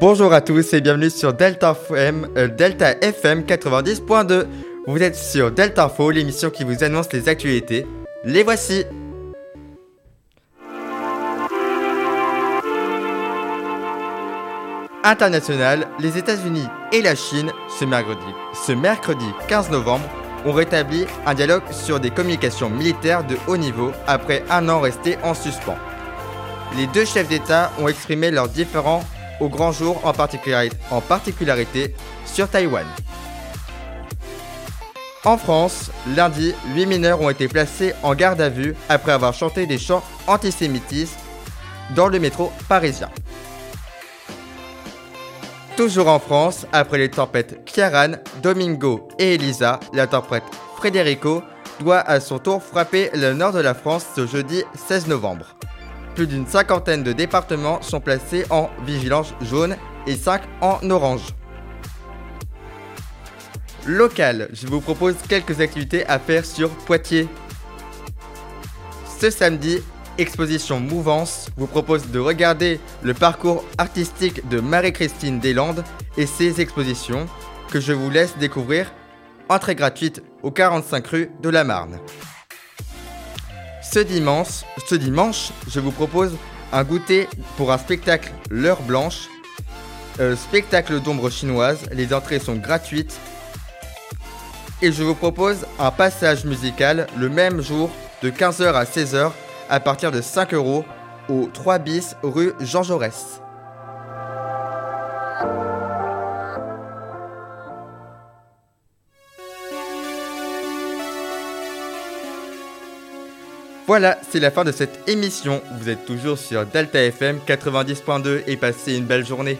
Bonjour à tous et bienvenue sur Delta FM, euh, Delta FM 90.2. Vous êtes sur Delta Info, l'émission qui vous annonce les actualités. Les voici. International, les États-Unis et la Chine, ce mercredi, ce mercredi 15 novembre, ont rétabli un dialogue sur des communications militaires de haut niveau après un an resté en suspens. Les deux chefs d'État ont exprimé leurs différends au grand jour, en particularité, sur Taïwan. En France, lundi, 8 mineurs ont été placés en garde à vue après avoir chanté des chants antisémitistes dans le métro parisien. Toujours en France, après les tempêtes Kiaran, Domingo et Elisa, la tempête Federico doit à son tour frapper le nord de la France ce jeudi 16 novembre. Plus d'une cinquantaine de départements sont placés en vigilance jaune et 5 en orange. Local, je vous propose quelques activités à faire sur Poitiers. Ce samedi, Exposition Mouvance vous propose de regarder le parcours artistique de Marie-Christine Deslandes et ses expositions que je vous laisse découvrir. Entrée gratuite au 45 rue de la Marne. Ce dimanche, je vous propose un goûter pour un spectacle L'heure blanche. Euh, spectacle d'ombre chinoise, les entrées sont gratuites. Et je vous propose un passage musical le même jour de 15h à 16h à partir de 5 euros au 3 bis rue Jean Jaurès. Voilà, c'est la fin de cette émission. Vous êtes toujours sur Delta FM 90.2 et passez une belle journée.